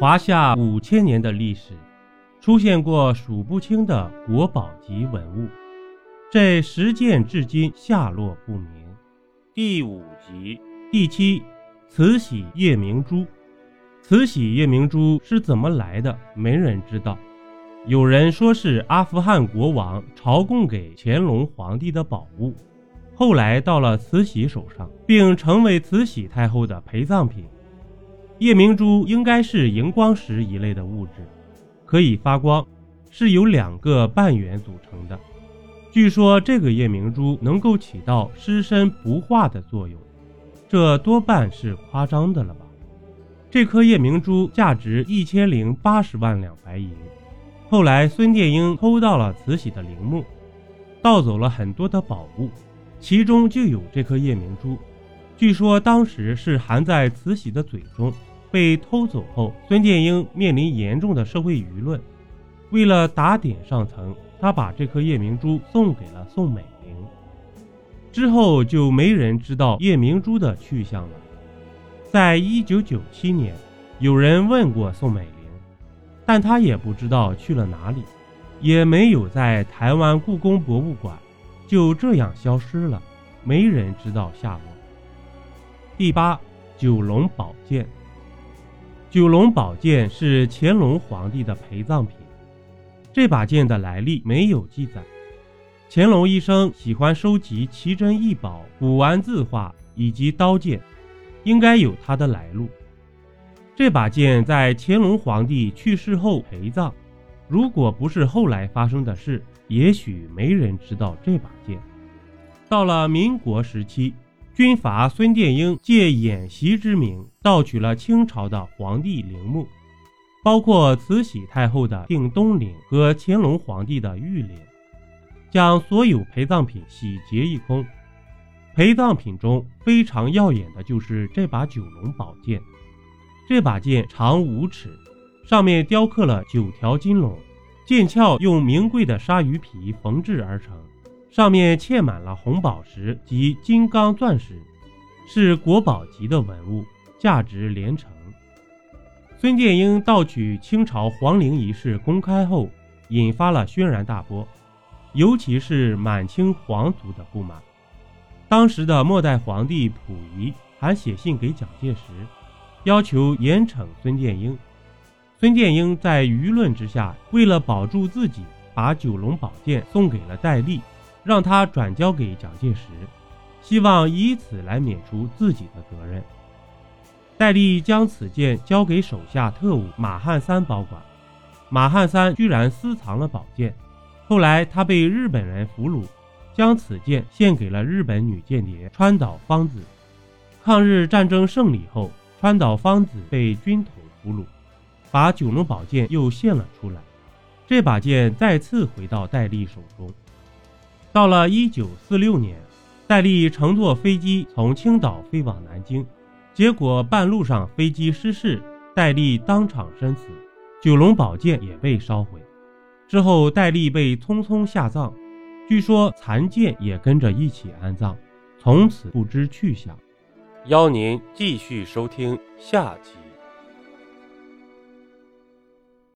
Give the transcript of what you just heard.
华夏五千年的历史，出现过数不清的国宝级文物，这十件至今下落不明。第五集第七，慈禧夜明珠。慈禧夜明珠是怎么来的？没人知道。有人说是阿富汗国王朝贡给乾隆皇帝的宝物，后来到了慈禧手上，并成为慈禧太后的陪葬品。夜明珠应该是荧光石一类的物质，可以发光，是由两个半圆组成的。据说这个夜明珠能够起到尸身不化的作用，这多半是夸张的了吧？这颗夜明珠价值一千零八十万两白银。后来，孙殿英偷到了慈禧的陵墓，盗走了很多的宝物，其中就有这颗夜明珠。据说当时是含在慈禧的嘴中，被偷走后，孙殿英面临严重的社会舆论。为了打点上层，他把这颗夜明珠送给了宋美龄。之后就没人知道夜明珠的去向了。在一九九七年，有人问过宋美龄。但她也不知道去了哪里，也没有在台湾故宫博物馆，就这样消失了，没人知道下落。第八，九龙宝剑。九龙宝剑是乾隆皇帝的陪葬品，这把剑的来历没有记载。乾隆一生喜欢收集奇珍异宝、古玩字画以及刀剑，应该有它的来路。这把剑在乾隆皇帝去世后陪葬，如果不是后来发生的事，也许没人知道这把剑。到了民国时期，军阀孙殿英借演习之名盗取了清朝的皇帝陵墓，包括慈禧太后的定东陵和乾隆皇帝的御陵，将所有陪葬品洗劫一空。陪葬品中非常耀眼的就是这把九龙宝剑。这把剑长五尺，上面雕刻了九条金龙，剑鞘用名贵的鲨鱼皮缝制而成，上面嵌满了红宝石及金刚钻石，是国宝级的文物，价值连城。孙殿英盗取清朝皇陵一事公开后，引发了轩然大波，尤其是满清皇族的不满。当时的末代皇帝溥仪还写信给蒋介石。要求严惩孙殿英。孙殿英在舆论之下，为了保住自己，把九龙宝剑送给了戴笠，让他转交给蒋介石，希望以此来免除自己的责任。戴笠将此剑交给手下特务马汉三保管，马汉三居然私藏了宝剑。后来他被日本人俘虏，将此剑献给了日本女间谍川岛芳子。抗日战争胜利后。川岛芳子被军统俘虏，把九龙宝剑又献了出来。这把剑再次回到戴笠手中。到了一九四六年，戴笠乘坐飞机从青岛飞往南京，结果半路上飞机失事，戴笠当场身死，九龙宝剑也被烧毁。之后，戴笠被匆匆下葬，据说残剑也跟着一起安葬，从此不知去向。邀您继续收听下集。